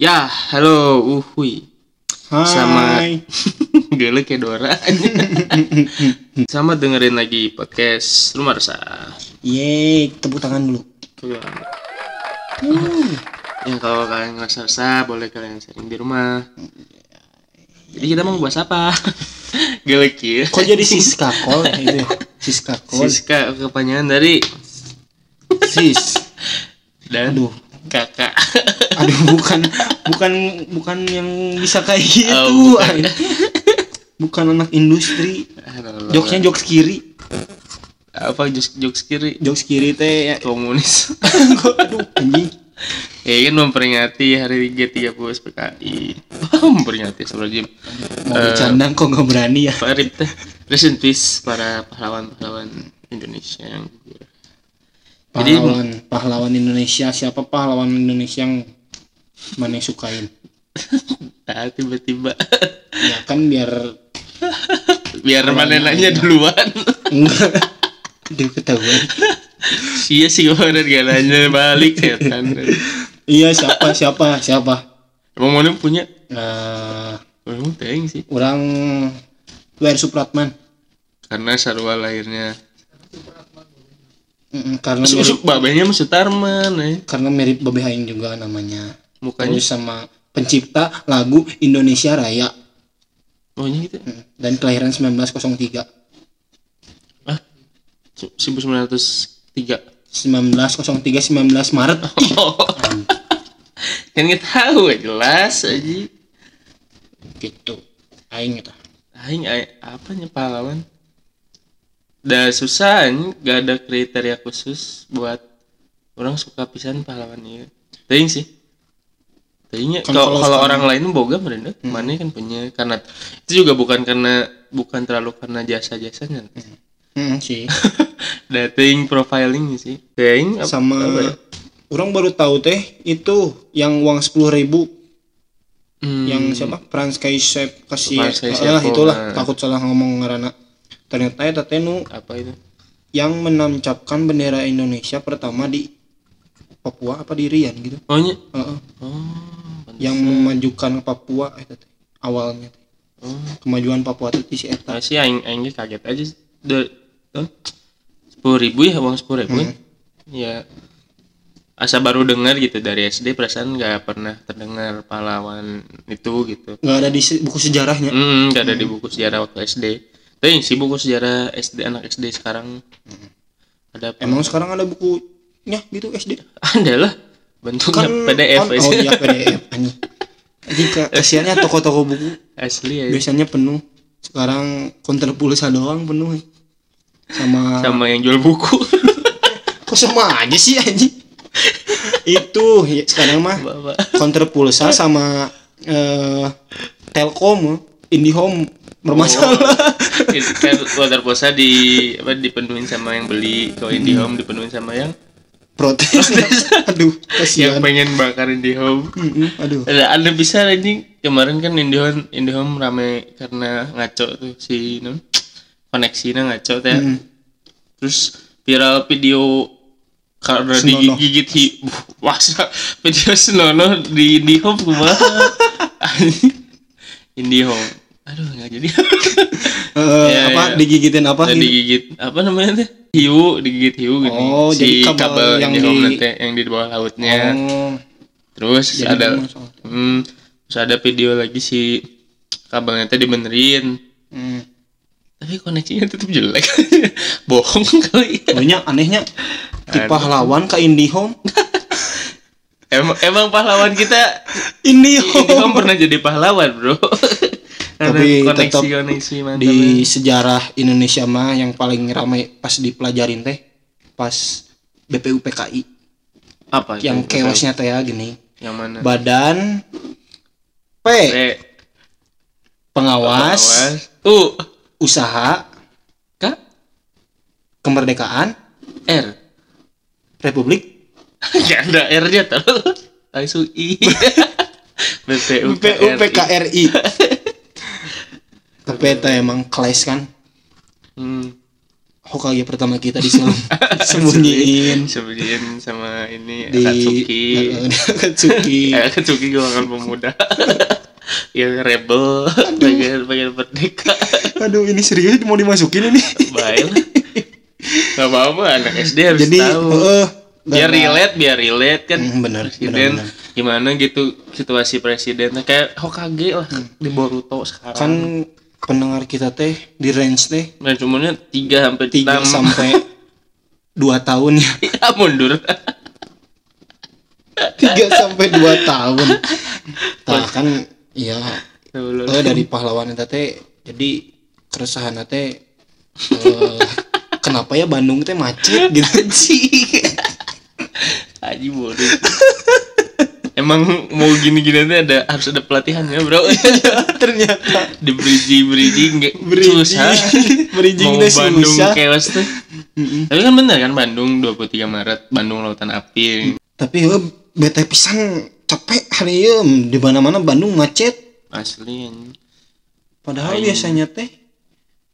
Ya, halo, uhui. Hai. Sama Gele kayak Dora. Sama dengerin lagi podcast Rumah Resah. Yeay, tepuk tangan dulu. Ya kalau kalian ngerasa resah, boleh kalian sharing di rumah. Jadi kita mau bahas apa? Gele ya. Kok jadi Siska Kol itu? ya? Siska Kol. Siska kepanjangan dari Sis. dan Aduh. kakak. Aduh, bukan bukan bukan yang bisa kayak gitu. Oh, bukan. Bukan anak industri. Aduh, Jokesnya jokes kiri. apa jokes jokes kiri Jokes kiri teh ya. komunis. Aduh, anjing. Ya kan memperingati hari G30 SPKI. memperingati sebenarnya. Mau bercanda kok nggak berani ya. Pak Rip rest in peace para pahlawan-pahlawan Indonesia yang gugur. Jadi Pahlawan, pahlawan Indonesia siapa pahlawan Indonesia yang mana yang sukain? ah, tiba-tiba Ya kan biar biar mana nanya duluan. enggak dia ketahuan. Sia sih kemarin gak nanya balik ya kan. Iya siapa siapa siapa? Emang mana punya? Eh Emang teng sih. orang Wer Supratman. Karena sarwa lahirnya. Mm-mm, karena Masuk, mirip, masuk babenya masuk Tarman eh. karena mirip Babe Haing juga namanya. Mukanya Terus sama pencipta lagu Indonesia Raya maunya gitu. Mm, dan kelahiran 1903. Ah. 1903. 1903 19 Maret. Oh. kan nggak tahu jelas aja. gitu. Aing eta. Aing ai- apanya pahlawan? Dah susah anjing, gak ada kriteria khusus buat orang suka pisan pahlawan ini. Teuing sih. Teuingnya Kan kalau kalau orang lain boga mereka mana kan punya karena itu juga bukan karena bukan terlalu karena jasa-jasanya. Mm, sih. Dah teuing profiling sih. Apa- Sama apa ya? orang baru tahu teh itu yang uang 10.000 ribu Hmm, yang siapa Franz Kaisep kasih ah, itulah nah. takut salah ngomong ngarana ternyata eta teh nu apa itu? yang menancapkan bendera Indonesia pertama di Papua apa di Rian gitu Oh, nya. Heeh. Oh, yang memajukan Papua eta teh awalnya oh. kemajuan Papua itu si eta. Nah, sih aing aing ge kaget aja. De sepuluh ribu ya uang sepuluh ribu kan? ya asa baru dengar gitu dari SD perasaan nggak pernah terdengar pahlawan itu gitu. Nggak ada di buku sejarahnya? Hmm nggak ada di buku sejarah waktu SD tapi sih buku sejarah SD anak SD sekarang ada apa? emang sekarang ada bukunya gitu SD ada lah bentuknya PDF kan, aja. oh iya PDF anjing. Anjing kasihannya toko-toko buku. Asli ya. Biasanya penuh. Sekarang counter pulsa doang penuh. Sama sama yang jual buku. Kok sama aja sih anjing? Itu ya, sekarang mah Bapak. counter pulsa sama eh Telkom IndiHome bermasalah. Itu kan water pulsa di apa dipenuhin sama yang beli. Kalau IndiHome dipenuhin sama yang protes aduh yang kasihan pengen bakar IndiHome. Mm-mm, aduh. Ada ada bisa ini. Kemarin kan IndiHome IndiHome rame karena ngaco tuh si non koneksinya ngaco teh Mm. terus viral video karena Senonoh. digigit hi wah video senono di IndiHome kumaha IndiHome aduh nggak jadi. Eh, Ya, apa ya. digigitin apa Dan gitu? digigit apa namanya teh hiu digigit hiu gini Oh, si jadi kabel kabel yang IndiHome di- nanti yang di bawah lautnya. Oh. Terus jadi ada hmm, terus ada video lagi si kabelnya teh dibenerin. Hmm. tapi koneksinya tetap jelek. Bohong kali. Banyak anehnya. Di Aduh. pahlawan ke IndiHome? Emang emang pahlawan kita IndiHome. IndiHome pernah jadi pahlawan bro Tapi koneksi tetap koneksi mantap di sejarah Indonesia mah yang paling ramai pas dipelajarin teh pas BPUPKI apa itu? yang chaosnya teh ya gini. Yang mana? Badan P. Eh, pengawas. U. Usaha. K. Kemerdekaan. R. Republik. Gak ada R-nya terus. Langsung I. BPU BPUPKRI tapi itu emang kelas kan hmm. Hokage pertama kita disem sembunyiin Sembunyiin sama ini di Akatsuki. Akatsuki. Eh, Akatsuki golongan pemuda. ya rebel, bagian bagian merdeka. Aduh, ini serius mau dimasukin ini. Baik lah. Gak apa-apa, anak SD harus Jadi, tahu. heeh, biar relate, biar relate kan. Hmm, bener, presiden bener, bener. gimana gitu situasi presiden kayak Hokage lah di Boruto sekarang. kan pendengar kita teh di range teh Dan umurnya 3 sampai 3 6 sampai 2 tahun ya. ya mundur. 3 sampai 2 tahun. Nah, kan ya eh, dari pahlawan eta teh jadi keresahan teh eh, kenapa ya Bandung teh macet gitu sih. Haji bodoh. Emang mau gini-gini tuh ada harus ada pelatihannya, Bro. Ternyata di bridging bridging nggak susah. Bridging mau Bandung susah. chaos tuh. Tapi kan bener kan Bandung 23 Maret, Bandung Lautan Api. tapi eh, bete pisan capek hari ieu di mana-mana Bandung macet. Asli. Padahal biasanya teh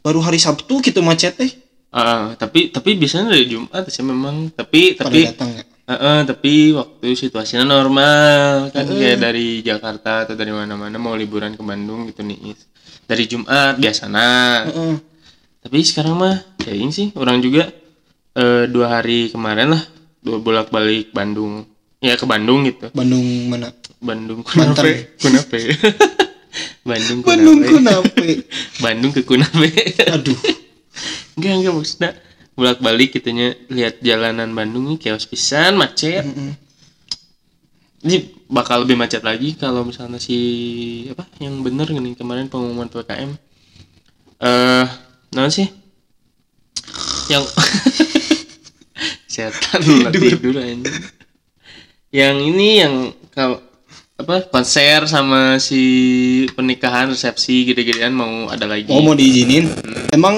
baru hari Sabtu gitu macet teh. Ah, tapi tapi biasanya dari Jumat sih memang. Tapi Pada tapi datang ya. Heeh, tapi waktu situasinya normal kan kayak dari Jakarta atau dari mana-mana mau liburan ke Bandung gitu nih. Dari Jumat biasanya. Heeh. Tapi sekarang mah ya ini sih orang juga eh, dua hari kemarin lah dua bolak balik Bandung ya ke Bandung gitu Bandung mana? Bandung Kunape Bandung Kunape Bandung kunape. Bandung ke Kunape Aduh. enggak enggak maksudnya bolak balik gitunya lihat jalanan Bandung nih chaos pisan macet. Ini bakal lebih macet lagi kalau misalnya si apa yang bener gini kemarin pengumuman PKM eh nah sih? Yang setan lah tidur. anjing. yang ini yang kalau apa konser sama si pernikahan resepsi gede-gedean mau ada lagi. Oh mau diizinin? Emang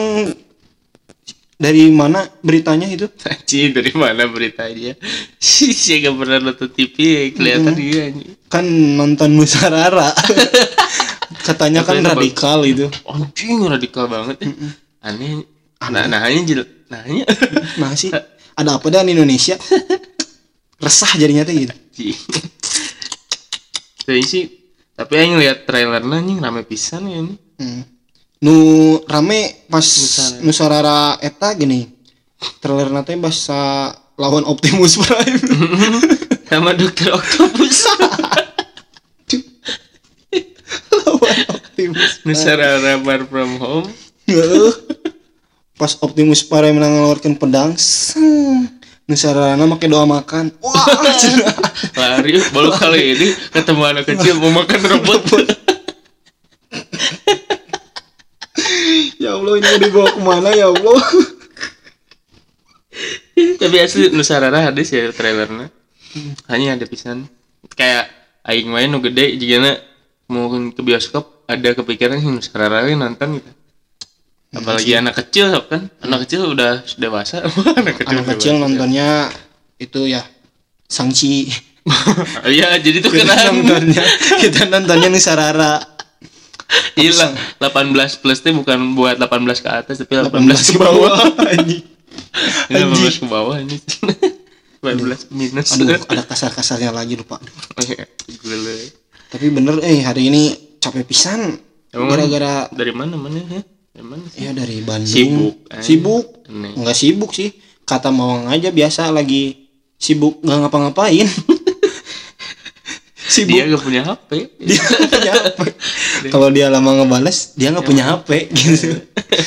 dari mana beritanya itu? Anjing dari mana berita dia? Si si gak pernah nonton TV ya, kelihatan dia anjing. Kan nonton Musarara. Katanya kan radikal itu. Anjing radikal banget ya. Aneh. Nah, nah ini jel, nah ini Nah sih ada apa dan Indonesia? Resah jadinya tuh gitu. Sih tapi yang lihat trailernya anjing rame pisan ya ini. Hmm. Nu rame pas Nusarara. Nusarara eta gini. Trailer nate bahasa lawan Optimus Prime. Sama Dokter Octopus. lawan Optimus. Nusarara Far From Home. Pas Optimus Prime mengeluarkan pedang, seng. Nusarana make doa makan. Wah. Lari baru kali ini ketemu anak kecil mau makan robot. ya Allah ini mau dibawa ke mana ya Allah? tapi asli Nusarara hadis ya trailernya. Hanya ada pisan. Kayak aing main nu gede jigana mau ke bioskop ada kepikiran sih Nusarara nonton gitu. Apalagi anak kecil kan? Anak kecil udah dewasa. Anak kecil, Anak kecil nontonnya itu ya Sangchi. iya jadi tuh Kita nontonnya kita nontonnya Nusarara. Iya 18 plus tuh bukan buat 18 ke atas tapi 18, 18 ke bawah anjing. Ini 18 ke bawah ini 18 minus Aduh, ada kasar-kasarnya lagi lupa. Gile. Tapi bener eh hari ini capek pisan gara-gara dari mana mana ya dari mana sih ya dari Bandung. Sibuk. Sibuk. Enggak sibuk sih. Kata Mawang aja biasa lagi sibuk nggak ngapa-ngapain. sibuk dia gak punya HP dia nggak punya HP. Kalau dia lama ngebales, dia nggak punya HP gitu.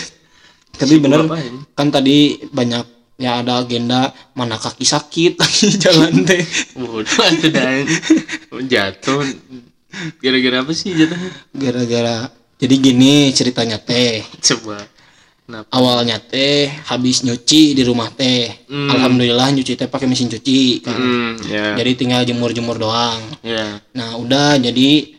Tapi Sibuk bener kan tadi banyak ya ada agenda mana kaki sakit lagi jalan teh. bodoh itu dan jatuh gara-gara apa sih jatuhnya Gara-gara jadi gini ceritanya teh. coba kenapa Awalnya teh habis nyuci di rumah teh. Hmm. Alhamdulillah nyuci teh pakai mesin cuci kan. hmm ya Jadi tinggal jemur-jemur doang. ya Nah, udah jadi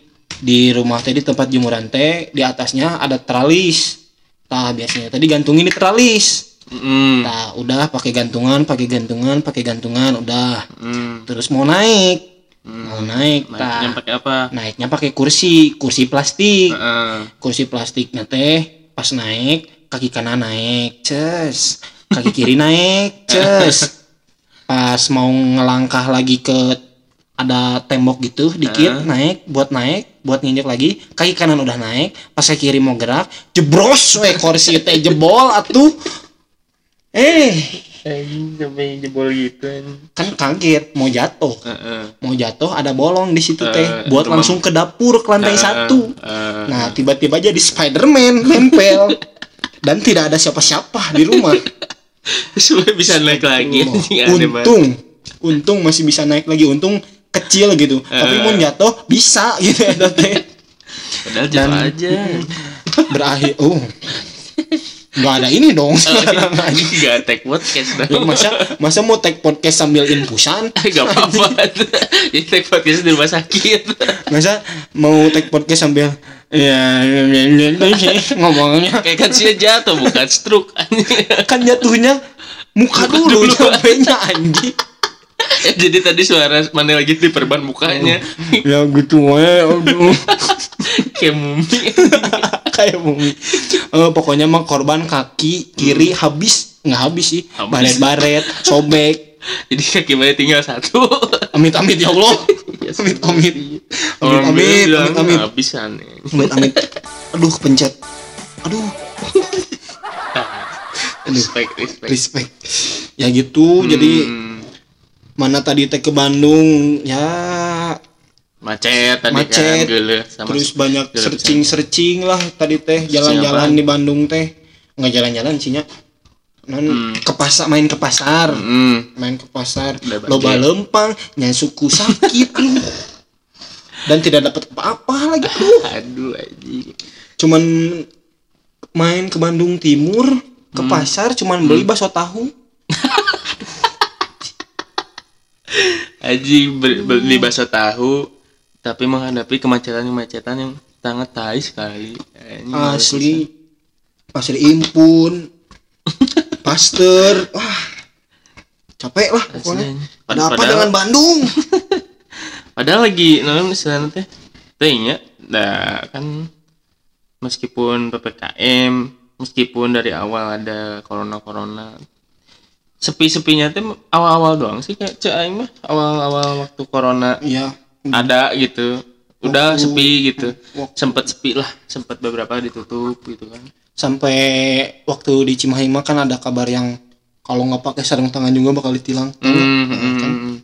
di rumah teh di tempat jemuran teh di atasnya ada teralis. Tah biasanya tadi gantungin di teralis. hmm Nah, udah pakai gantungan, pakai gantungan, pakai gantungan, udah. hmm Terus mau naik. Hmm. Mau naik, naiknya pakai apa Naiknya pakai kursi, kursi plastik. Heeh. Kursi plastiknya teh pas naik kaki kanan naik, ces. kaki kiri naik ces. Pas mau ngelangkah lagi ke ada tembok gitu dikit naik buat naik buat nginjek lagi kaki kanan udah naik pas kaki kiri mau gerak jebros we kursi teh jebol atuh. Eh. Sampai jebol gitu kan kaget mau jatuh. Heeh. mau jatuh ada bolong di situ teh. Eh, buat langsung ke dapur ke lantai satu. nah tiba-tiba jadi Spiderman nempel dan tidak ada siapa-siapa di rumah. Supaya bisa naik lagi. Untung untung masih bisa naik lagi. Untung kecil gitu. Tapi Eh. mau jatuh bisa gitu. Ya Padahal jatuh Dan- aja. berakhir. Oh. Nggak ada ini dong. Sekarang aja Enggak take podcast Ya, dong. masa masa mau take podcast sambil infusan? Gak apa-apa. Jadi take podcast di rumah sakit. masa mau take podcast sambil ya ngomongnya Kayak kan sih jatuh bukan stroke. Kan jatuhnya muka dulu capeknya anjing. Jadi tadi suara mana lagi diperban mukanya. Ya gitu aduh. Kayak mumi. kayak bumi Eh, pokoknya mah korban kaki kiri habis. Nggak habis sih. Habis. baret baret sobek Jadi kaki bayi tinggal satu. amit amit ya allah. Amit amit Orang amit amit bilang amit amit habisan ya. amit amit aduh pencet aduh. Respect, respect. respect. Ya gitu jadi Hmm, mana tadi teh ke Bandung ya. Macet tadi Macet. kan sama terus banyak searching searching lah tadi teh jalan-jalan di Bandung teh. Nggak jalan-jalan sih non ke pasar main ke pasar. Hmm. main ke pasar loba lempang nyai suku sakit dan tidak dapat apa-apa lagi aduh Aduh anjing. cuman main ke Bandung Timur ke Hmm. pasar cuman beli bakso tahu Aji beli bakso tahu tapi menghadapi kemacetan-kemacetan yang sangat tai sekali. Asli pasir impun Pasteur wah capek lah pokoknya ada apa Padahal- dengan Bandung Padahal lagi naon istilahnya teh nya. Nah, kan meskipun PPKM, meskipun dari awal ada corona-corona sepi-sepinya teh awal-awal doang sih kayak cek aing mah awal-awal waktu corona iya ada gitu. Udah Waktu- sepi gitu. waktu- Sempet sepi lah, sempet beberapa ditutup gitu kan. Sampai waktu di Cimahi mah kan ada kabar yang kalau nggak pakai sarung tangan juga bakal ditilang? Hmm, hmm, kan? hmm.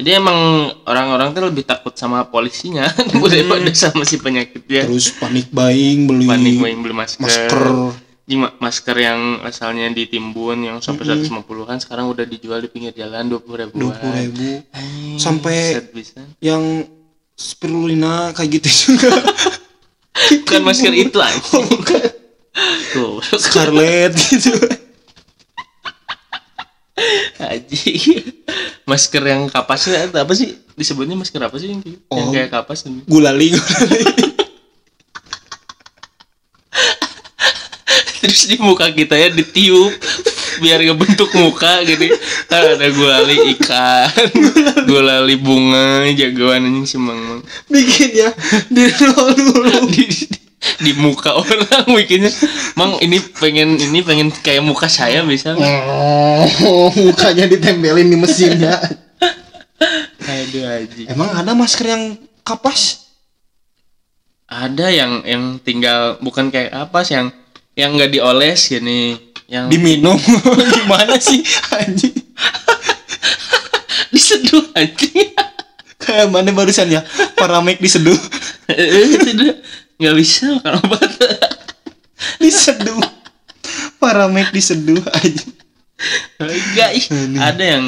Jadi emang orang-orang tuh lebih takut sama polisinya daripada sama si penyakitnya. terus panik buying beli Panik main beli masker. masker masker yang asalnya ditimbun yang sampai 150-an sekarang udah dijual di pinggir jalan 20 ribuan. dua puluh ribu Anjing, Sampai- bisa. yang spirulina kayak gitu juga Bukan masker itu anjing. Bukan. Tuh, Scarlet gitu anjing. Masker yang kapasnya apa sih? Disebutnya masker apa sih yang kayak, yang Oh. kayak kapas ini? gulali gulali terus di muka kita ya ditiup biar ngebentuk muka gini kan ada gulali ikan gulali bunga jagoan anjing si mang mang bikin ya di roll dulu di, di muka orang bikinnya mang ini pengen ini pengen kayak muka saya bisa oh, mukanya ditempelin di mesinnya aduh aji emang ada masker yang kapas? Ada yang yang tinggal bukan kayak apa sih yang yang nggak dioles gini yang diminum. Gimana sih anjing? Diseduh anjing. Kayak mana barusan ya paramek diseduh. Eh, tidak nggak bisa makan obat? Diseduh. Paramek diseduh aja. Enggak ih. Ada yang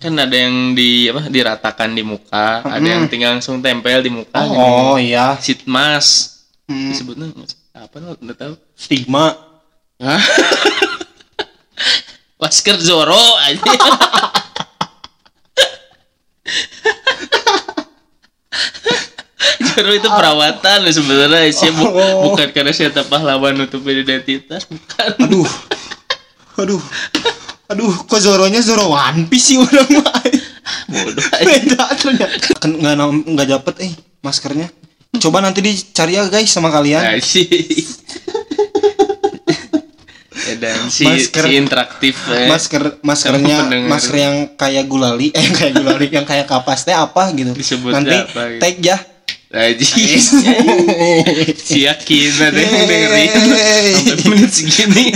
kan ada yang di apa diratakan di muka. Ada yang tinggal langsung tempel di muka. Oh iya. sheet mask Hmm, disebutnya apa lo nggak tahu. Stigma. Hah? masker Zoro aja Zoro itu perawatan sebenarnya sih. Bu- Oh. bukan karena saya pahlawan untuk identitas bukan. Aduh. Aduh. Aduh kok Zoronya Zoro One Piece sih udah mah bodoh beda ternyata. Kan nggak nam- nggak dapet eh maskernya. Coba nanti dicari ya guys sama kalian. Asik. dan si, masker, si interaktif eh. masker maskernya masker yang kayak gulali eh kayak gulali yang kayak kapas teh apa gitu. Disebut nanti apa, gitu. tag ya Ajis Si yakin ada yang dengerin. Sampai menit segini.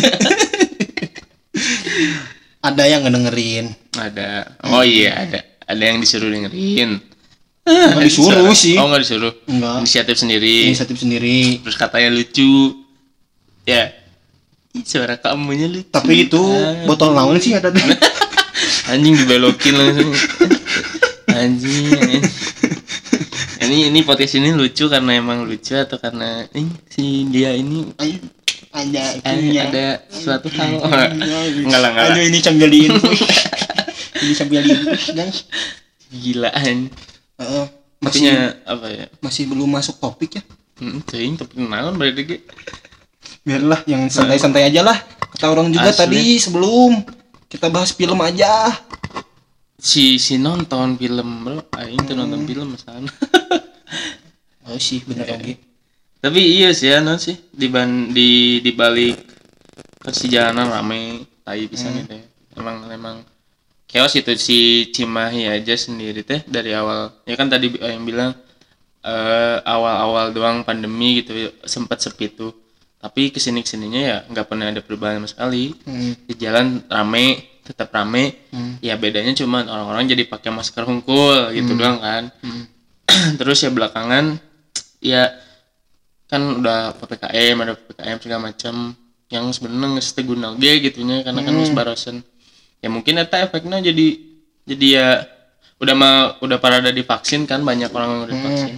Ada yang ngedengerin. Ada. Oh iya ada. Ada yang disuruh dengerin. Nggak disuruh sih? Oh nggak disuruh. Enggak Inisiatif sendiri. Inisiatif sendiri. Terus katanya lucu. Ya. Suara kamunya lucu. Tapi itu ah. botol naon sih ada? Anjing dibelokin langsung. Anjing ini ini podcast ini lucu karena emang lucu atau karena eh, si dia ini ada punya. ada suatu hal. Enggak lah enggak lah. ini sambil di ini sambil di guys gilaan uh, masih apa ya? masih belum masuk topik ya? Hmm, cing topik naon berarti biarlah yang santai-santai aja lah. Kata orang juga Asli. tadi sebelum kita bahas film aja si si nonton film bro aing tuh nonton hmm. film sana oh sih bener oke okay. tapi iya sih ya non sih di ban di di balik jalanan rame tai bisa hmm. gitu ya emang emang chaos itu si Cimahi aja sendiri teh dari awal ya kan tadi yang bilang uh, awal-awal doang pandemi gitu sempat sepi tuh tapi ke sini ke sininya ya nggak pernah ada perubahan sama sekali hmm. di jalan rame tetap rame hmm. ya bedanya cuma orang-orang jadi pakai masker hungkul gitu hmm. doang kan hmm. terus ya belakangan ya kan udah ppkm ada ppkm segala macam yang sebenarnya nggak guna g gitunya karena kan hmm. kan barasan ya mungkin eta efeknya jadi jadi ya udah mah udah pada ada divaksin kan banyak orang yang udah divaksin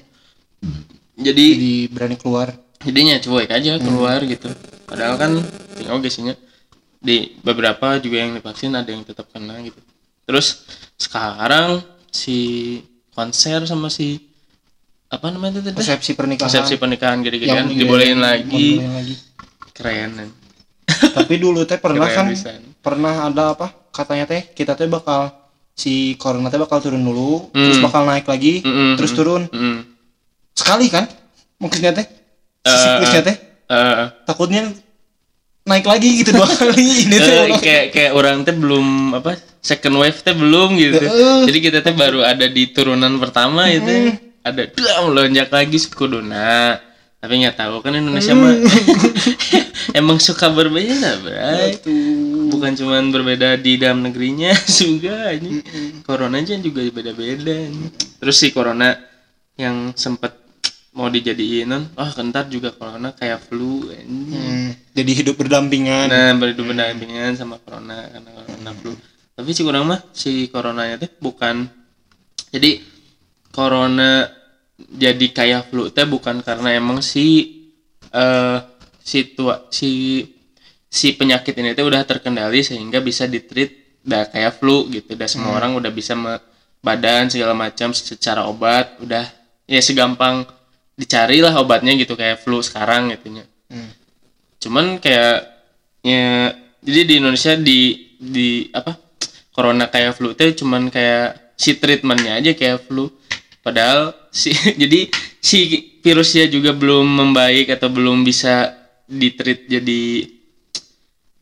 hmm. jadi, jadi berani keluar jadinya cuek aja keluar hmm. gitu padahal kan tinggal gesinya di beberapa juga yang divaksin ada yang tetap kena gitu. Terus sekarang si konser sama si apa namanya itu resepsi pernikahan. Resepsi pernikahan gede kan dibolehin lagi. lagi. Keren tapi dulu teh pernah keren kan pernah ada apa katanya teh kita teh bakal si corona teh bakal turun dulu mm. terus bakal naik lagi mm -mm, terus turun. Mm. sekali kan maksudnya teh? Uh, siklusnya teh? uh, takutnya naik lagi gitu dua kali. Ini tuh uh, kayak kayak orang teh belum apa second wave teh belum gitu. Uh, jadi kita teh baru ada di turunan pertama uh, itu ada dua melonjak lagi suku dona tapi nggak tahu kan Indonesia uh, mah emang suka berbeda bray. Bukan cuma berbeda di dalam negerinya juga ini. Corona aja juga beda-beda terus si corona yang sempat mau dijadiin oh kentar juga corona kayak flu hmm, jadi hidup berdampingan. Nah berhidup berdampingan sama corona karena corona flu. Tapi si kurang mah si coronanya teh bukan jadi corona jadi kayak flu teh bukan karena emang si uh, si tua si si penyakit ini teh udah terkendali sehingga bisa ditreat udah kayak flu gitu. Udah semua hmm. orang udah bisa badan segala macam secara obat udah ya segampang dicarilah obatnya gitu kayak flu sekarang gitu hmm. cuman kayak ya jadi di Indonesia di di apa corona kayak flu itu cuman kayak si treatmentnya aja kayak flu padahal si jadi si virusnya juga belum membaik atau belum bisa ditreat jadi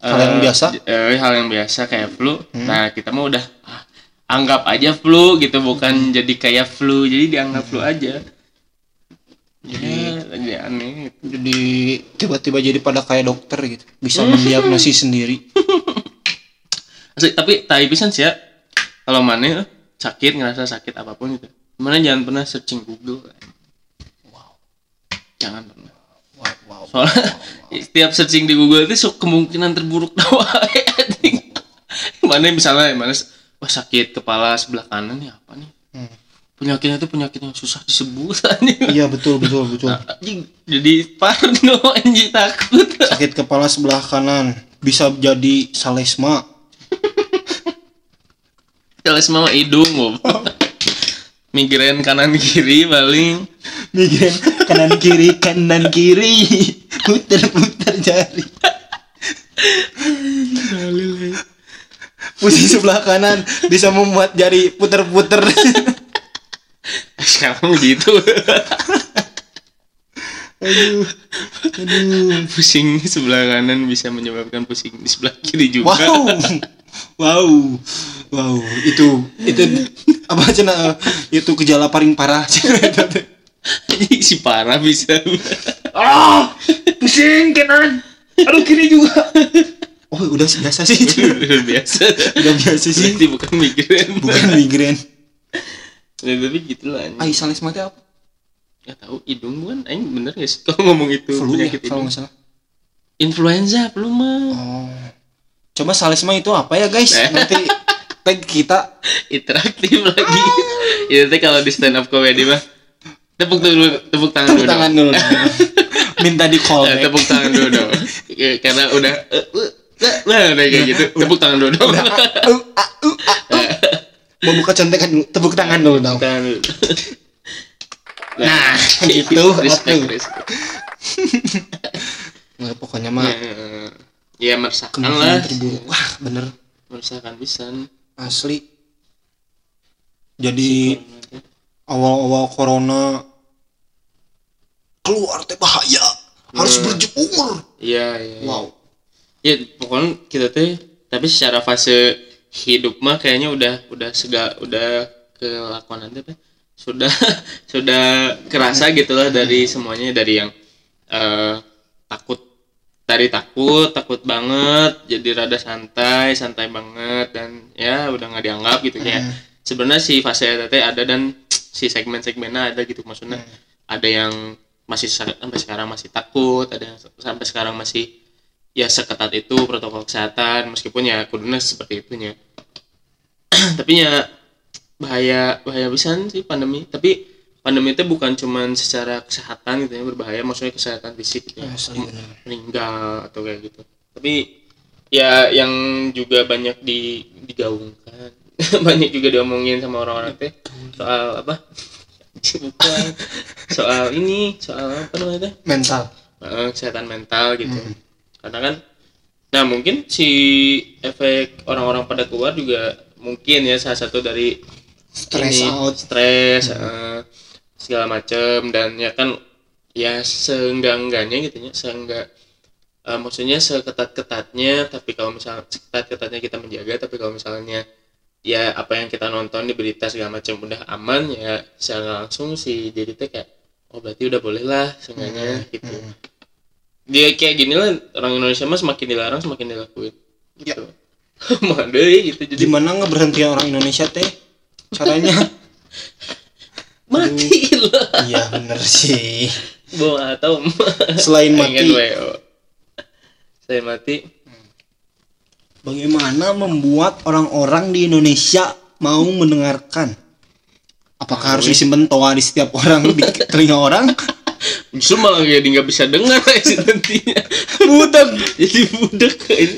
hal yang uh, biasa uh, hal yang biasa kayak flu hmm. nah kita mau udah ah, anggap aja flu gitu bukan hmm. jadi kayak flu jadi dianggap hmm. flu aja ya, aneh. Jadi tiba-tiba jadi pada kayak dokter gitu. Bisa mendiagnosis sendiri. Asli, tapi tai pisan sih ya. Kalau mana sakit ngerasa sakit apa pun gitu. Mana jangan pernah searching Google. Wow. Jangan pernah. Wow, wow, soalnya wow, wow. setiap searching di Google itu so, kemungkinan terburuk tawa mana misalnya mana wah sakit kepala sebelah kanan ya apa nih? hmm penyakitnya itu penyakit yang susah disebut iya betul betul betul. Jadi parno anjing takut. Sakit kepala sebelah kanan bisa jadi salesma. Salesma hidung oh. migrain kanan kiri paling. Migrain kanan kiri kanan kiri. Putar putar jari. Pusing sebelah kanan bisa membuat jari puter-puter sekarang gitu aduh aduh. Pusing sebelah kanan bisa menyebabkan pusing di sebelah kiri juga. Wow. Wow. Wow. Itu itu apa cina itu gejala paling parah. Si parah bisa. Ah pusing kanan. Aduh kiri juga. Oh udah biasa sih. Udah biasa. Udah biasa sih. Berarti bukan migrain. Bukan migrain ya, tapi gitu lah anjing. Aisyah mati apa? Nggak tahu hidung kan aing bener gak sih? Kalau ngomong itu flu ya penyakit kalau hidung. nggak salah. Influenza flu mah. Oh. Coba salisma itu apa ya guys? Eh. nanti tag kita. Interaktif lagi. Itu teh kalau di stand up comedy mah tepuk dulu tepuk tangan tepuk dulu. tangan dulu. Minta di call Eh, tepuk tangan dulu dong. Ya, karena udah eh, eh, eh, nah udah. kayak gitu. Tepuk tangan dulu dong. Uh, uh, uh, uh. Mau buka contekan dulu tepuk tangan dulu. Dong Nah, gitu, respect, respect. Nggak, pokoknya mah ya, ya meresahkan lah. terburuk. Wah bener. Meresahkan pisan. Asli. Jadi awal-awal corona keluar teh bahaya. Harus Hmm. berjemur. Iya iya iya. wow. Ya pokoknya kita teh tapi secara fase hidup mah kayaknya udah udah sega udah kelakuan nanti apa sudah sudah kerasa gitu lah dari semuanya dari yang eh, takut dari takut takut banget jadi rada santai santai banget dan ya udah nggak dianggap gitu kayak sebenarnya si fase eta teh ada dan si segmen-segmennya ada gitu maksudnya ada yang masih sa- sampai sekarang masih takut ada yang sampai sekarang masih ya seketat itu protokol kesehatan meskipun ya kuduna seperti itunya. Tapi ya bahaya bahaya bisa sih pandemi. Tapi pandemi itu bukan cuman secara kesehatan gitu ya berbahaya maksudnya kesehatan fisik gitu ya. Asli bener meninggal atau kayak gitu. Tapi ya yang juga banyak di digaungkan banyak juga diomongin sama orang-orang teh soal apa? Bukan. Soal ini soal apa namanya mental. Eh, kesehatan mental gitu karena kan nah mungkin si efek orang-orang pada keluar juga mungkin ya salah satu dari stress ini, out. stres eh, segala macem dan ya kan ya seenggak-enggaknya gitu ya seenggak eh, maksudnya seketat-ketatnya tapi kalau misalnya seketat-ketatnya kita menjaga tapi kalau misalnya ya apa yang kita nonton di berita segala macam udah aman ya secara langsung si jadi kayak oh berarti udah boleh lah seenggaknya gitu dia kayak gini lah orang Indonesia mah semakin dilarang semakin dilakuin. Gitu. Mah deh gitu jadi gimana ngeberhentiin orang Indonesia teh? Caranya? Mati lah iya bener sih. Bom atom. selain mati. Selain mati. bagaimana membuat orang-orang di Indonesia mau mendengarkan? Apakah harus disimpan toa di setiap orang di telinga orang Justru malah jadi nggak bisa dengar sih nantinya. budak jadi budak ini.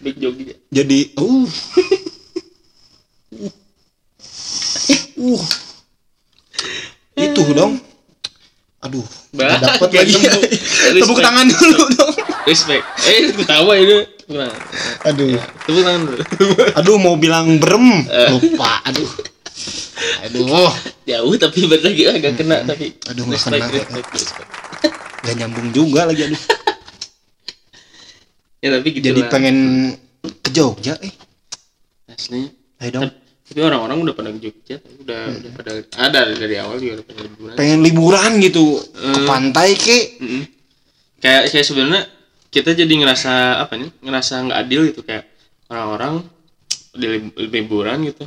Back jogging. jadi uh uh itu dong aduh Bah, nggak kayak lagi tepuk. tangan dulu dong Respect. Eh, ketawa ini. Gimana? aduh Tepuk tangan dulu. aduh mau bilang berem lupa aduh aduh Jauh tapi bener lagi agak kena tapi. Aduh, nggak kena. respect, respect. gak nyambung juga lagi aduh Ya tapi gitu jadi lah. pengen ke Jogja eh Asli. ayo dong Tapi orang-orang udah pada ke Jogja, udah udah pada ada dari awal juga udah pada liburan. pengen liburan gitu ke Hmm. pantai ke Mm-mm. kayak kayak sebenarnya kita jadi ngerasa apa nih ngerasa nggak adil gitu kayak orang-orang di lib- liburan gitu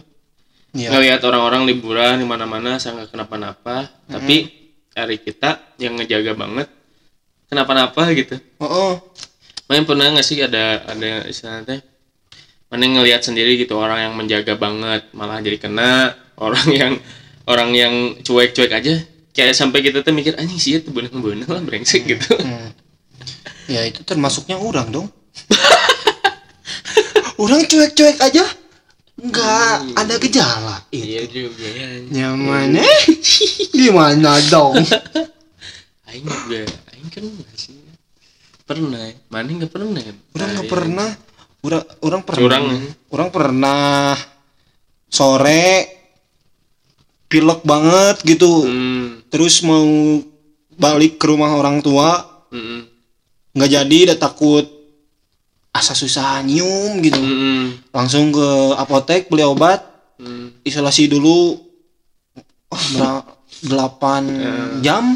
ya ngelihat orang-orang liburan di mana-mana saya nggak kenapa-napa. Tapi hari kita yang ngejaga banget kenapa-napa gitu. Oh, oh. Main pernah nggak sih ada ada istilahnya mana ngelihat sendiri gitu orang yang menjaga banget malah jadi kena orang yang orang yang cuek-cuek aja. Kayak sampai kita tuh mikir anjing sih itu bener-bener lah brengsek gitu. Hmm. ya itu termasuknya orang dong. Orang cuek-cuek aja nggak ada gejala. Iya itu juga ya nyamannya gimana dong? Aing juga, Aing kan nggak sih. Pernah, ya. mana nggak pernah orang nggak Nah, pernah. Orang orang pernah. Curang. orang pernah. Sore pilek banget gitu. Hmm, terus mau balik ke rumah orang tua. Mm-mm. nggak jadi udah takut asa susah nyium gitu. Mm-mm. langsung ke apotek beli obat. Mm. isolasi dulu. Oh, delapan jam.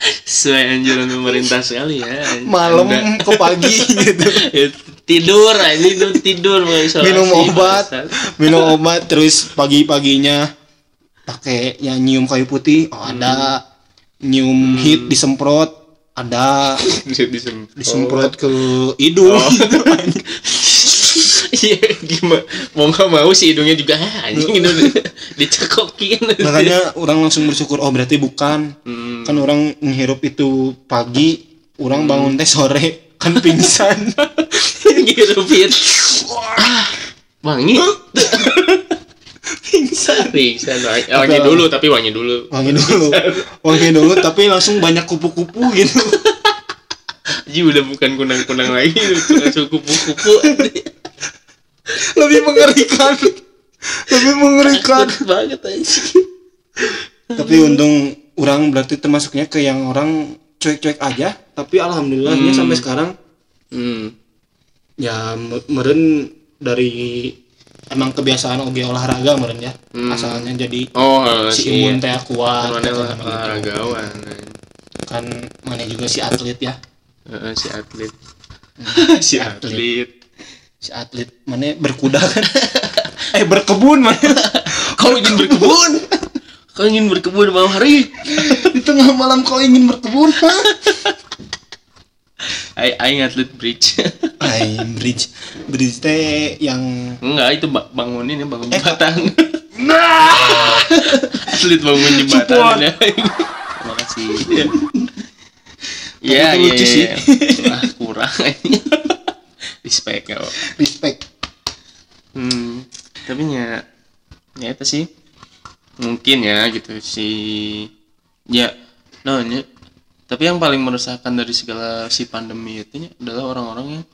Sesuai anjuran pemerintah sekali ya. Malam Anda- ke pagi gitu. Ya, tidur ini tuh tidur minum obat. Minum obat terus pagi paginya pakai yang nyium kayu putih. Oh ada. Nyium hit disemprot ada. Disem- disemprot ke hidung. Gitu. Iya gimana? Mau nggak mau si hidungnya juga ah, anjing itu dicekokin. Makanya orang langsung bersyukur oh berarti bukan. Hmm. kan orang menghirup itu pagi orang bangun teh sore kan pingsan. Fit ah wangi pingsan. Pingsan wangi wangi dulu tapi wangi dulu. Wangi dulu. Wangi dulu tapi langsung banyak kupu-kupu gitu. Ji udah bukan kunang-kunang lagi. Langsung kupu-kupu. Lebih mengerikan. Lebih mengerikan. Banget aja tapi untung orang berarti termasuknya ke yang orang cuek-cuek aja. Tapi alhamdulillahnya sampai sekarang hmm. ya me- meren dari emang kebiasaan oge olahraga meren ya Hmm. asalnya jadi oh si si imun teh kuat gitu. lah olahragawan kan mana juga si atlet ya. Heeh, si atlet. Si atlet. Si atlet mana berkuda kan? Eh berkebun mana? Kau ingin berkebun? Kau ingin berkebun malam hari? Di tengah malam kau ingin berkebun Aing aing atlet bridge. Ay, bridge. Bridge teh yang enggak itu ba- bangunin ya bangun jembatan. Atlet bangun jembatan Support. ya terima kasih. Ya ya lucu ya, sih. ya. ah kurang. Respect ya respect. Hmm tapi ya ya itu sih. Mungkin ya gitu si ya namanya tapi yang paling meresahkan dari segala si pandemi itu adalah orang-orang yang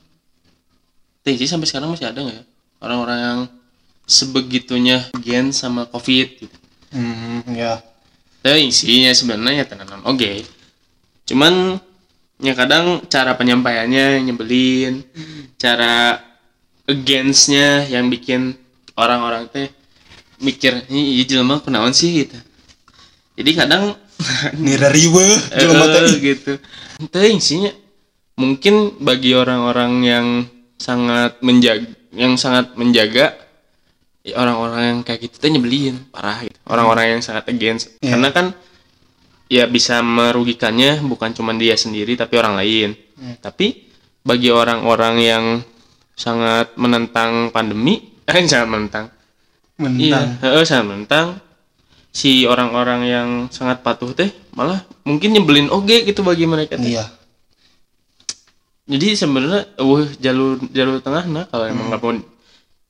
Teh, sih sampai sekarang masih ada nggak ya? Orang-orang yang sebegitunya gen sama covid gitu. Hmm ya tapi isinya sebenarnya tenanan oke. Cuman ya kadang cara penyampaiannya nyebelin cara againstnya yang bikin orang-orang teh mikir ini iya jelema kenaon sih? gitu. Jadi kadang nira riwe teh eh, gitu teh isinya mungkin bagi orang-orang yang sangat menjaga yang sangat menjaga ya orang-orang yang kayak gitu teh nyebelin parah gitu orang-orang yang sangat against Iya. karena kan ya bisa merugikannya bukan cuma dia sendiri tapi orang lain Hmm. tapi bagi orang-orang yang sangat menentang pandemi eh sangat menentang mentang Iya, heeh, sangat menentang. Si orang-orang yang sangat patuh teh malah mungkin nyebelin oge gitu bagi mereka teh. iya Jadi sebenarnya uh jalur jalur tengah nah kalau emang nggak mau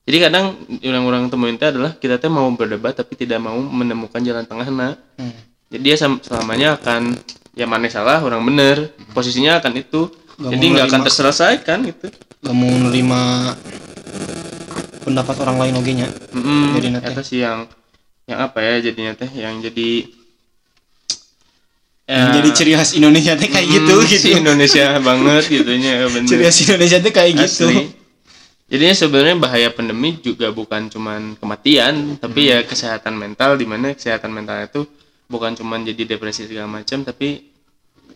jadi kadang yang orang temuin teh adalah kita teh mau berdebat tapi tidak mau menemukan jalan tengah nah. Hmm. Jadi dia selamanya akan ya mana salah orang bener posisinya akan itu Nggak jadi nggak akan terselesaikan gitu gak mau nerima pendapat orang lain oge nya Mm, Jadi nanti. sih yang yang apa ya jadinya teh? Yang jadi Yang ya, jadi ciri khas Indonesia teh kayak gitu mm, gitu. si Indonesia banget gitunya bener. Ciri khas Indonesia teh kayak gitu. Asli. Jadinya sebenarnya bahaya pandemi juga bukan cuman kematian tapi ya kesehatan mental di mana kesehatan mental itu bukan cuman jadi depresi segala macam tapi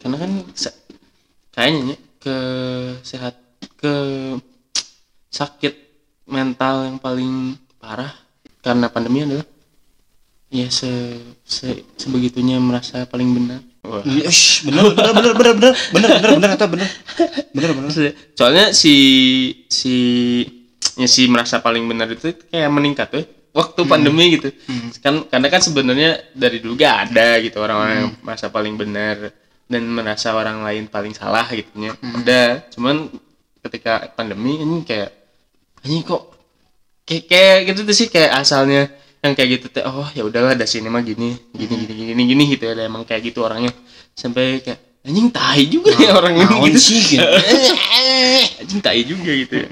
karena kan kayaknya ya, ke sehat ke sakit mental yang paling parah karena pandemi adalah ya se, se- sebegitunya merasa paling benar. Wah. Ish, bener bener bener bener bener bener bener bener kata bener bener bener soalnya si si ya si merasa paling benar itu kayak meningkat tuh waktu pandemi gitu. Kan karena kan sebenarnya dari dulu gak ada gitu orang-orang yang merasa paling benar dan merasa orang lain paling salah gitunya. Ada cuman ketika pandemi ini kayak ini kok kayak kayak gitu tuh sih kayak asalnya yang kayak gitu teh oh ya udahlah ada sini mah gini gini gini gini gini gitu ya emang kayak gitu orangnya. Sampai kayak anjing tai juga ya orang ini gitu. sih gitu. Anjing tai juga gitu ya.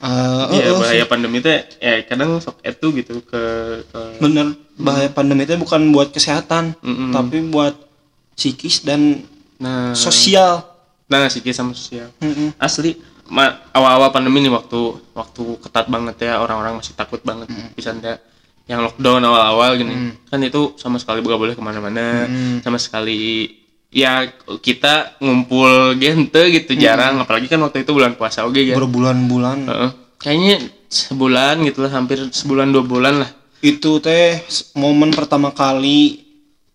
Eh, Iya oh, oh, bahaya pandemi teh ya kadang sok itu gitu ke, ke bener bahaya pandemi itu bukan buat kesehatan Mm-mm. tapi buat psikis dan nah. sosial. Nah psikis sama sosial. Mm-mm. asli ma- awal-awal pandemi nih waktu waktu ketat banget ya orang-orang masih takut banget bisa ya yang lockdown awal-awal gini kan itu sama sekali gak boleh ke mana-mana. Sama sekali ya kita ngumpul gente gitu jarang. Apalagi kan waktu itu bulan puasa oke kan? Berbulan-bulan. Heeh. kayaknya sebulan gitu lah hampir sebulan dua bulan lah. Itu teh momen pertama kali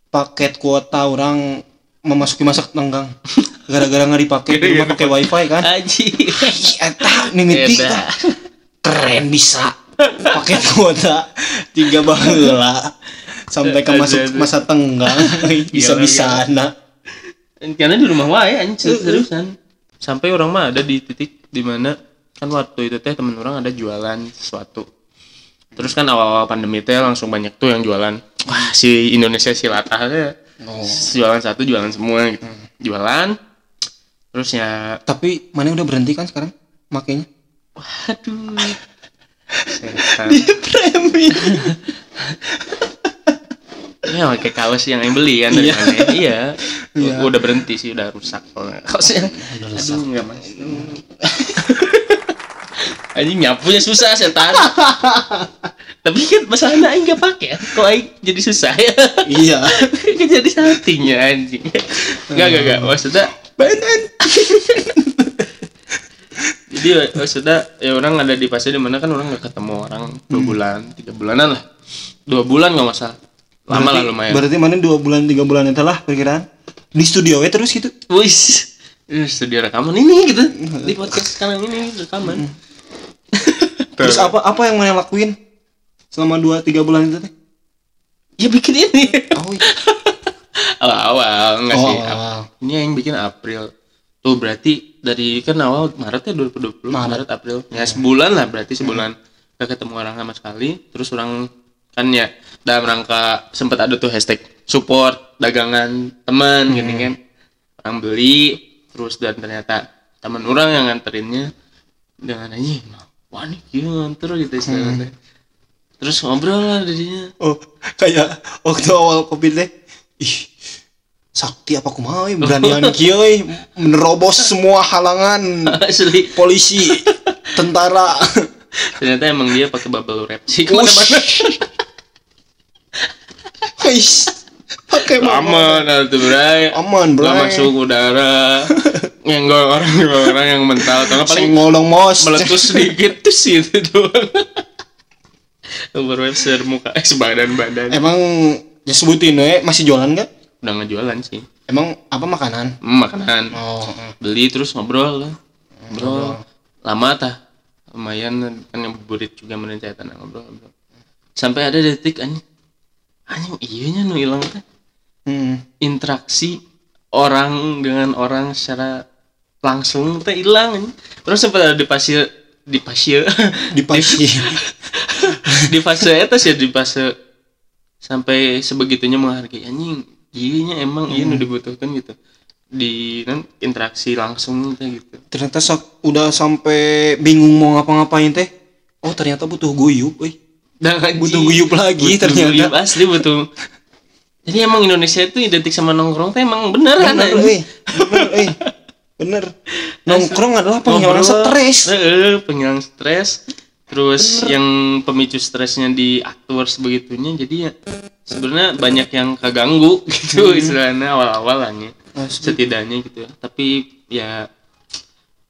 paket kuota orang memasuki masa tenggang gara-gara nggak dipakai di rumah pakai wifi kan? Aji. Eta mimiti tah. keren bisa. Paket kuota tiga baheula sampai ke masuk ada. masa tenggang. Bisa bisa anak. Karena di rumah wae anjing seriusan. Sampai orang mah ada di titik di mana kan waktu itu teh temen orang ada jualan sesuatu. Terus kan awal-awal pandemi teh langsung banyak tuh yang jualan. Wah si Indonesia si latah teh. Oh. jualan satu jualan semua gitu. Jualan terus ya tapi mana udah berhenti kan sekarang makainya? Waduh. Setan premi ya pakai kaos yang yang beli kan dari mana iya. Udah berhenti sih udah rusak soalnya kaosnya aduh nggak mas. Anjing nyapunya susah setan. Tapi kan masalahnya aing nggak pakai kok aing jadi susah ya? Iya. Jadi saltingnya anjing. Nggak nggak nggak. Maksudnya badan jadi maksudnya ya orang ada di fase di mana kan orang nggak ketemu orang dua bulan tiga bulanan lah. Dua bulan nggak masalah. Lama lah lumayan. berarti mana dua bulan tiga bulan itu lah perkiraan? Di studio ya terus gitu? Wis, studio rekaman ini gitu. Di podcast sekarang ini rekaman. terus apa apa yang mana lakuin selama dua tiga bulan itu teh? Ya bikin ini. oh iya. Awal-awal enggak Oh, sih. awal. Ini yang bikin April. Tuh berarti dari kan awal Maret ya 2020 Maret, April. Ya sebulan lah berarti sebulan gak ketemu orang sama sekali. Terus orang kan ya dalam rangka sempat ada tuh hashtag support dagangan teman gini kan. Orang beli terus dan ternyata teman orang yang nganterinnya dengan aja wah nih gila nganter gitu istilahnya. Terus ngobrol lah jadinya. oh kayak waktu awal covid teh ih sakti apa kumaha beranian kieu we, menerobos semua halangan Asli. polisi tentara. Ternyata emang dia pakai bubble wrap sih ke mana-mana. Pakai aman tuh bray. Aman bro Gak masuk udara. Nyenggol orang orang yang mental. Karena paling ngolong mos meletus sedikit tuh sih itu doang. Bubble wrap muka. Eh sebadan badan emang ya sebutin we masih jualan gak udah ngejualan sih. Emang apa makanan? Hmm, makanan. Oh beli terus ngobrol lah. Ngobrol. Lama tah. Lumayan kan yang burit juga merencanakan ngobrol ngobrol. Sampai ada detik anjing. Anjing iya nya nu hilang teh hmm. interaksi orang dengan orang secara langsung teh hilang. Terus sempat ada di fase di fase di pasti di fase itu sih di fase sampai sebegitunya menghargai anjing iya emang iya nu dibutuhkan gitu. Di kan interaksi langsung teh gitu. Ternyata sak- udah sampai bingung mau ngapa-ngapain teh. Oh ternyata butuh guyup Dan anjing, Butuh guyup lagi butuh ternyata. guyup asli butuh. Jadi emang Indonesia itu identik sama nongkrong teh emang bener euy bener euy bener nongkrong adalah penghilang stres. Penghilang stres terus yang pemicu stresnya diatur sebegitunya jadi ya sebenarnya banyak yang keganggu gitu istilahnya awal-awalnya Asli. setidaknya gitu ya tapi ya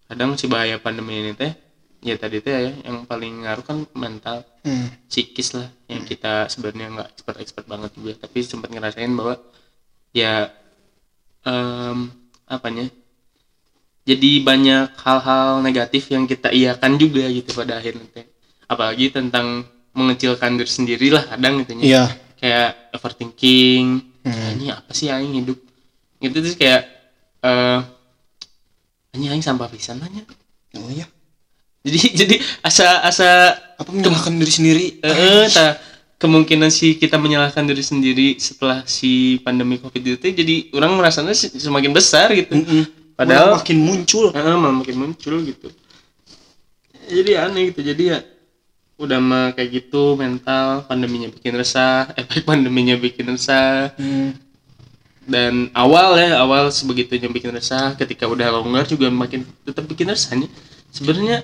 kadang si bahaya pandemi ini teh ya tadi teh ya yang paling ngaruh kan mental Hmm. psikis lah yang kita sebenarnya nggak expert expert banget juga tapi sempat ngerasain bahwa ya em apanya jadi banyak hal-hal negatif yang kita iakan juga gitu pada akhirnya teh. Apalagi tentang mengecilkan diri sendiri lah kadang gitu ya iya. Kayak overthinking Hmm. "Ah, ini apa sih aing hidup? Gitu terus kayak eh ini aing sampah pisan lah nya." oh iya. Jadi jadi asa asa apa menyalahkan diri sendiri? Eh ta- kemungkinan si kita menyalahkan diri sendiri setelah si pandemi covid itu jadi orang merasanya se- semakin besar gitu. Mm-mm. Padahal- Malah makin muncul. Heeh, malah makin muncul gitu. Jadi aneh gitu. Jadi ya udah mah kayak gitu mental pandeminya bikin resah efek pandeminya bikin resah. Hmm. dan awal ya awal sebegitunya bikin resah ketika udah longgar juga makin tetap bikin resahnya. Sebenarnya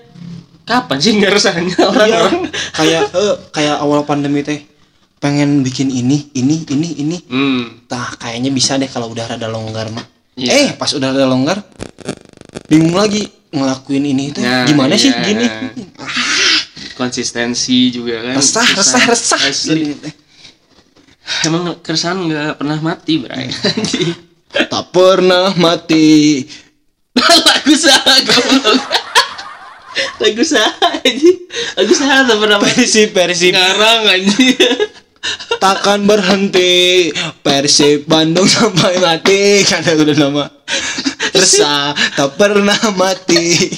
kapan sih nggak resahnya? Iya, orang-orang. kayak eh, kayak awal pandemi teh pengen bikin ini, ini, ini, ini. hmm. Tah, kayaknya bisa deh kalau udah rada longgar mah. Iya. Eh, pas udah rada longgar bingung lagi ngelakuin ini teh. Nah, Gimana sih iya. gini? konsistensi juga kan Resah, resah, resah. Jadi teh. emang keresahan nggak pernah mati bray Anjing. Tak pernah mati. lagu salah goblok lagu salah aja lagu salah tak pernah mati Persib, Persib ngarang aja takkan berhenti. Persib Bandung sampai mati. Karena udah nama. Resah, tak pernah mati.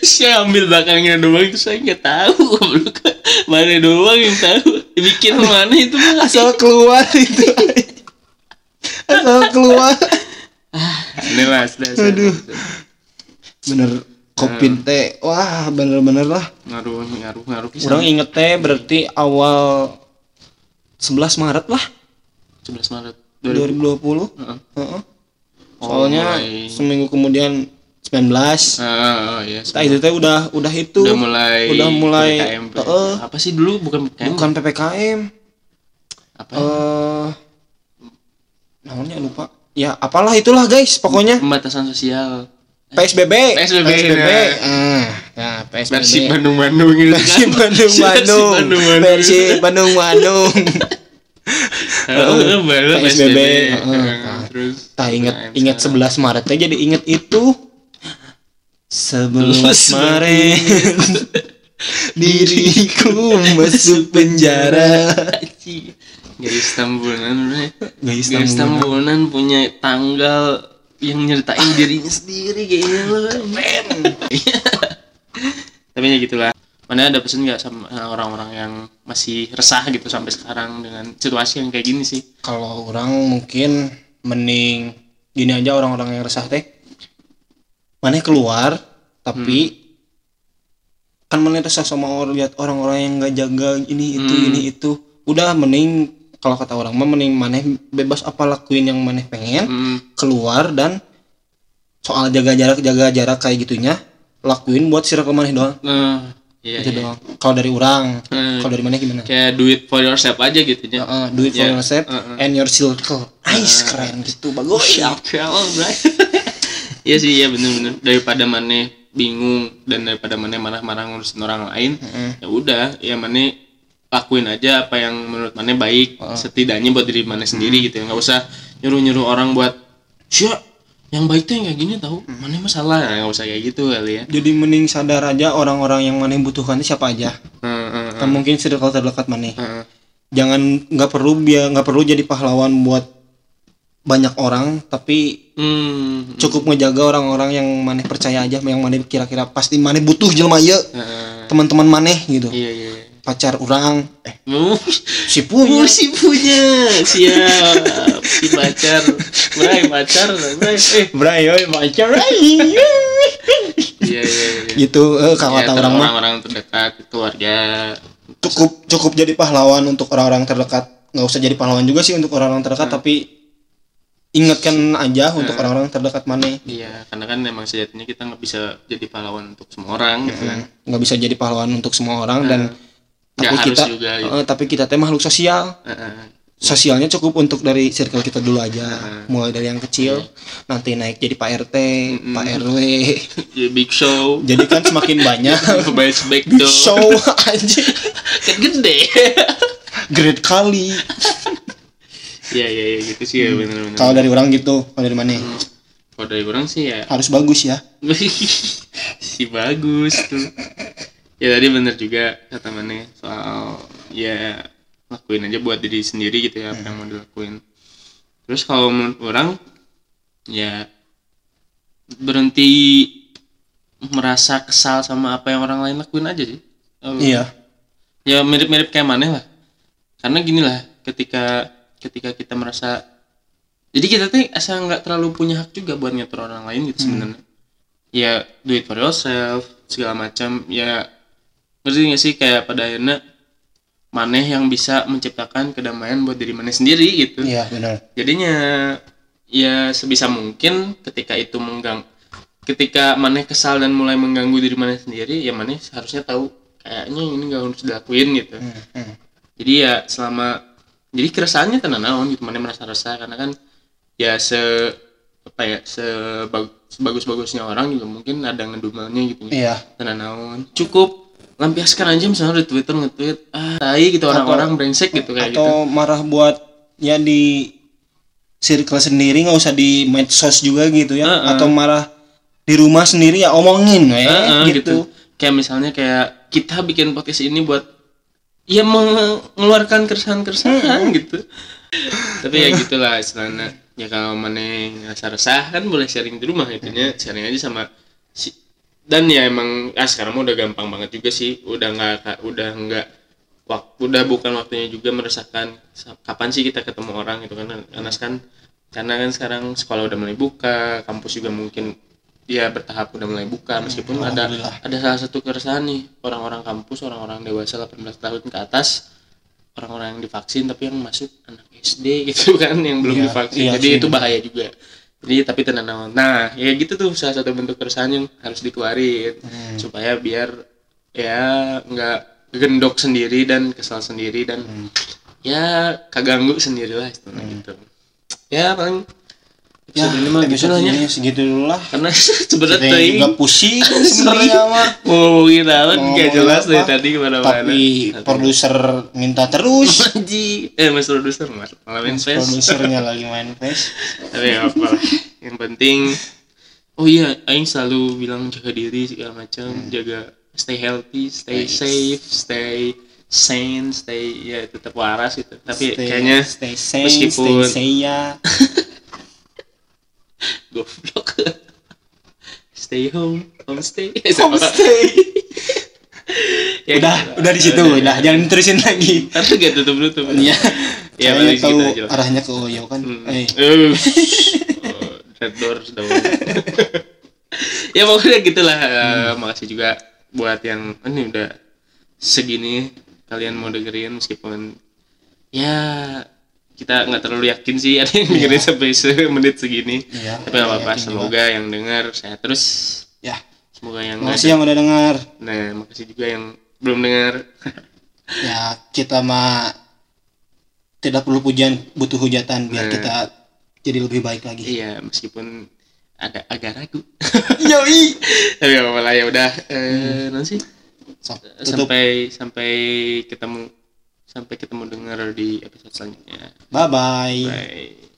saya ambil belakangnya doang itu saya nggak tahu mana doang yang tahu bikin mana itu mah Asal keluar itu. Asal keluar. ini lah sudah Aduh. Bener kopin teh. Wah, bener-bener lah. ngaruh ngaruh ngaruh pisan. Orang inget teh berarti awal 11 Maret lah 11 Maret 2000 2020. Heeh. Heeh. Oh, Soalnya mulai- seminggu kemudian 19. Ah, oh, iya Nah, itu teh udah udah itu. udah mulai udah mulai PPKM. Heeh. apa sih dulu bukan PPKM bukan PPKM. apa Eh namanya lupa. Ya, apalah itulah guys, pokoknya pembatasan sosial PSBB. PSBB, PSBB. nah. Ah, nah, PSBB. Bandung Bandung gitu Persib. Bandung Bandung Persib Bandung Bandung Heeh, PSBB. Heeh, terus tak inget PPKM inget sekarang. 11 Maret jadi inget itu 11 11 Maret diriku masuk penjara garis tambunan garis tambunan punya tanggal yang nyeritain dirinya sendiri kayaknya lo tapi ya gitulah. Mana ada pesan nggak sama orang-orang yang masih resah gitu sampai sekarang dengan situasi yang kayak gini sih? Kalau orang mungkin mending gini aja orang-orang yang resah teh. Mana keluar tapi kan mana resah sama orang lihat orang-orang yang nggak jaga ini itu Hmm. ini itu. Udah mending kalau kata orang mah mending mana bebas apa lakuin yang mana pengen hmm, keluar dan soal jaga jarak jaga jarak kayak gitunya lakuin buat circle maneh doang nah iya, itu iya. doang kalau dari orang Hmm. kalau dari mana gimana kayak do it for yourself aja gitu ya Uh, do it for Yeah. yourself Uh-uh. and your circle nice keren gitu bagus bro? Iya sih, iya bener-bener. Daripada mana bingung dan daripada mana marah-marah ngurusin orang lain, ya udah, ya mana lakuin aja apa yang menurut mana baik, setidaknya buat diri mana sendiri gitu ya. Nggak usah nyuruh-nyuruh orang buat, Syah, yang baik tuh yang kayak gini tahu, mana masalah, Nah, nggak usah kayak gitu kali ya. jadi mending sadar aja orang-orang yang maneh butuhkan itu siapa aja Heeh, kan mungkin circle terdekat maneh heeh. jangan nggak perlu biar nggak perlu jadi pahlawan buat banyak orang tapi Hmm, cukup ngejaga orang-orang yang maneh percaya aja yang maneh kira-kira pasti maneh butuh jelma ye heeh. teman-teman maneh gitu Iya, iya. iya. Pacar orang eh Uh, si punya. Oh, si punya. Siap. Si pacar. Bray pacar. Bray. Eh. Bray, oi, pacar. Iya iya iya. Gitu eh, Ya, kalau ter- orang mah. orang-orang terdekat keluarga. Cukup cukup jadi pahlawan untuk orang-orang terdekat. Nggak usah jadi pahlawan juga sih untuk orang-orang terdekat tapi ingatkan aja untuk orang-orang terdekat mana. Iya karena kan emang sejatinya kita nggak bisa jadi pahlawan untuk semua orang gitu kan. Nggak bisa jadi pahlawan untuk semua orang dan Nggak tapi harus kita juga, gitu. eh, tapi kita teh makhluk sosial. Heeh. sosialnya cukup untuk dari circle kita dulu aja. Mulai dari yang kecil nanti naik jadi pak rt pak rw ya big show. Jadi kan semakin banyak. Big show aja kan gede. Great kali. Iya iya iya gitu sih ya bener-bener kalau dari orang gitu kalau dari mana? Kalau dari orang sih ya. Harus bagus ya. Si bagus tuh ya tadi bener juga kata mana soal ya lakuin aja buat diri sendiri gitu ya apa yang mau dilakuin. Terus kalau menurut orang ya berhenti merasa kesal sama apa yang orang lain lakuin aja sih. Eh, iya. Ya mirip-mirip kayak mana lah. Karena gini lah ketika ketika kita merasa jadi kita tuh asal nggak terlalu punya hak juga buat ngatur orang lain gitu sebenarnya. Ya do it for yourself segala macam ya ngerti nggak sih? Kayak pada akhirnya maneh yang bisa menciptakan kedamaian buat diri maneh sendiri gitu. Iya benar. Jadinya ya sebisa mungkin ketika itu menggang ketika maneh kesal dan mulai mengganggu diri maneh sendiri ya maneh harusnya tahu kayaknya ini nggak harus dilakuin gitu. Hmm, hmm. jadi ya selama jadi keresahannya tenan naon gitu maneh merasa resah. Karena kan ya se apa ya sebag, sebagus-bagusnya orang juga mungkin ada ngedumelnya gitu. Iya. Tenan naon. Cukup lampiaskan aja misalnya di Twitter nge-tweet ah tai gitu orang-orang brengsek gitu kayak gitu. atau marah buat ya di circle sendiri nggak usah di medsos juga gitu ya. Heeh. atau marah di rumah sendiri ya omongin we, Heeh, gitu. kayak misalnya kayak kita bikin podcast ini buat ya mengeluarkan keresahan-keresahan gitu. Tapi ya gitulah istilahnya. Ya kalau mana ngerasa resah kan boleh sharing di rumah itunya sharing aja sama si dan ya emang ah sekarang mah udah gampang banget juga sih. Udah nggak udah nggak waktu udah bukan waktunya juga meresahkan sa- kapan sih kita ketemu orang gitu kan karena kan karena kan sekarang sekolah udah mulai buka kampus juga mungkin ya bertahap udah mulai buka. Meskipun ada ada salah satu keresahan nih orang-orang kampus orang-orang dewasa 18 tahun ke atas orang-orang yang divaksin tapi yang masuk anak SD gitu kan yang belum Iya, divaksin. iya jadi sih, itu bahaya juga jadi tapi tenang naon nah ya gitu tuh salah satu bentuk keresahan yang harus dikeluarin Hmm. supaya biar ya nggak gendok sendiri dan kesal sendiri dan Hmm. ya kaganggu sendiri lah istilahnya gitu ya paling ya ini mah gitu ya. ini segitu dulu lah. Karena sebenarnya yang juga pusing sebenarnya mah mau ngomongin naon Mau gak jelas dari apa, tadi ke mana-mana. Tapi produser minta terus. Anjing. eh mas produser mas. Malah main face produsernya lagi main face tapi apa lah. Yang penting oh iya Aing selalu bilang jaga diri segala macam. Jaga stay healthy stay safe stay sane stay ya tetap waras gitu. Tapi Stay- kayaknya stay sane meskipun- stay saya goblok stay home homestay homestay Ya, udah gitu. udah di situ udah jangan terusin lagi Tapi gak tutup tutup Iya. ya tahu lah. arahnya ke Oyo kan. Hmm. Eh. Oh, Red Doors dong. ya pokoknya gitulah. Eh, Makasih juga buat yang ini udah segini kalian mau dengerin meskipun ya kita nggak terlalu yakin sih ada yang dengerin sampai semenit segini. Iya, Tapi nggak apa-apa. juga. Semoga yang dengar saya terus. ya. Semoga yang Makasih yang udah dengar. Nah, makasih juga yang belum dengar. Ya, kita mah tidak perlu pujian, butuh hujatan biar Nah. kita jadi lebih baik lagi. iya, meskipun agak agak ragu. Yoi. Tapi apa-apa lah ya udah. Eh, nanti sih? So, tutup. sampai sampai ketemu sampai ketemu dengar di episode selanjutnya. Bye bye. Bye.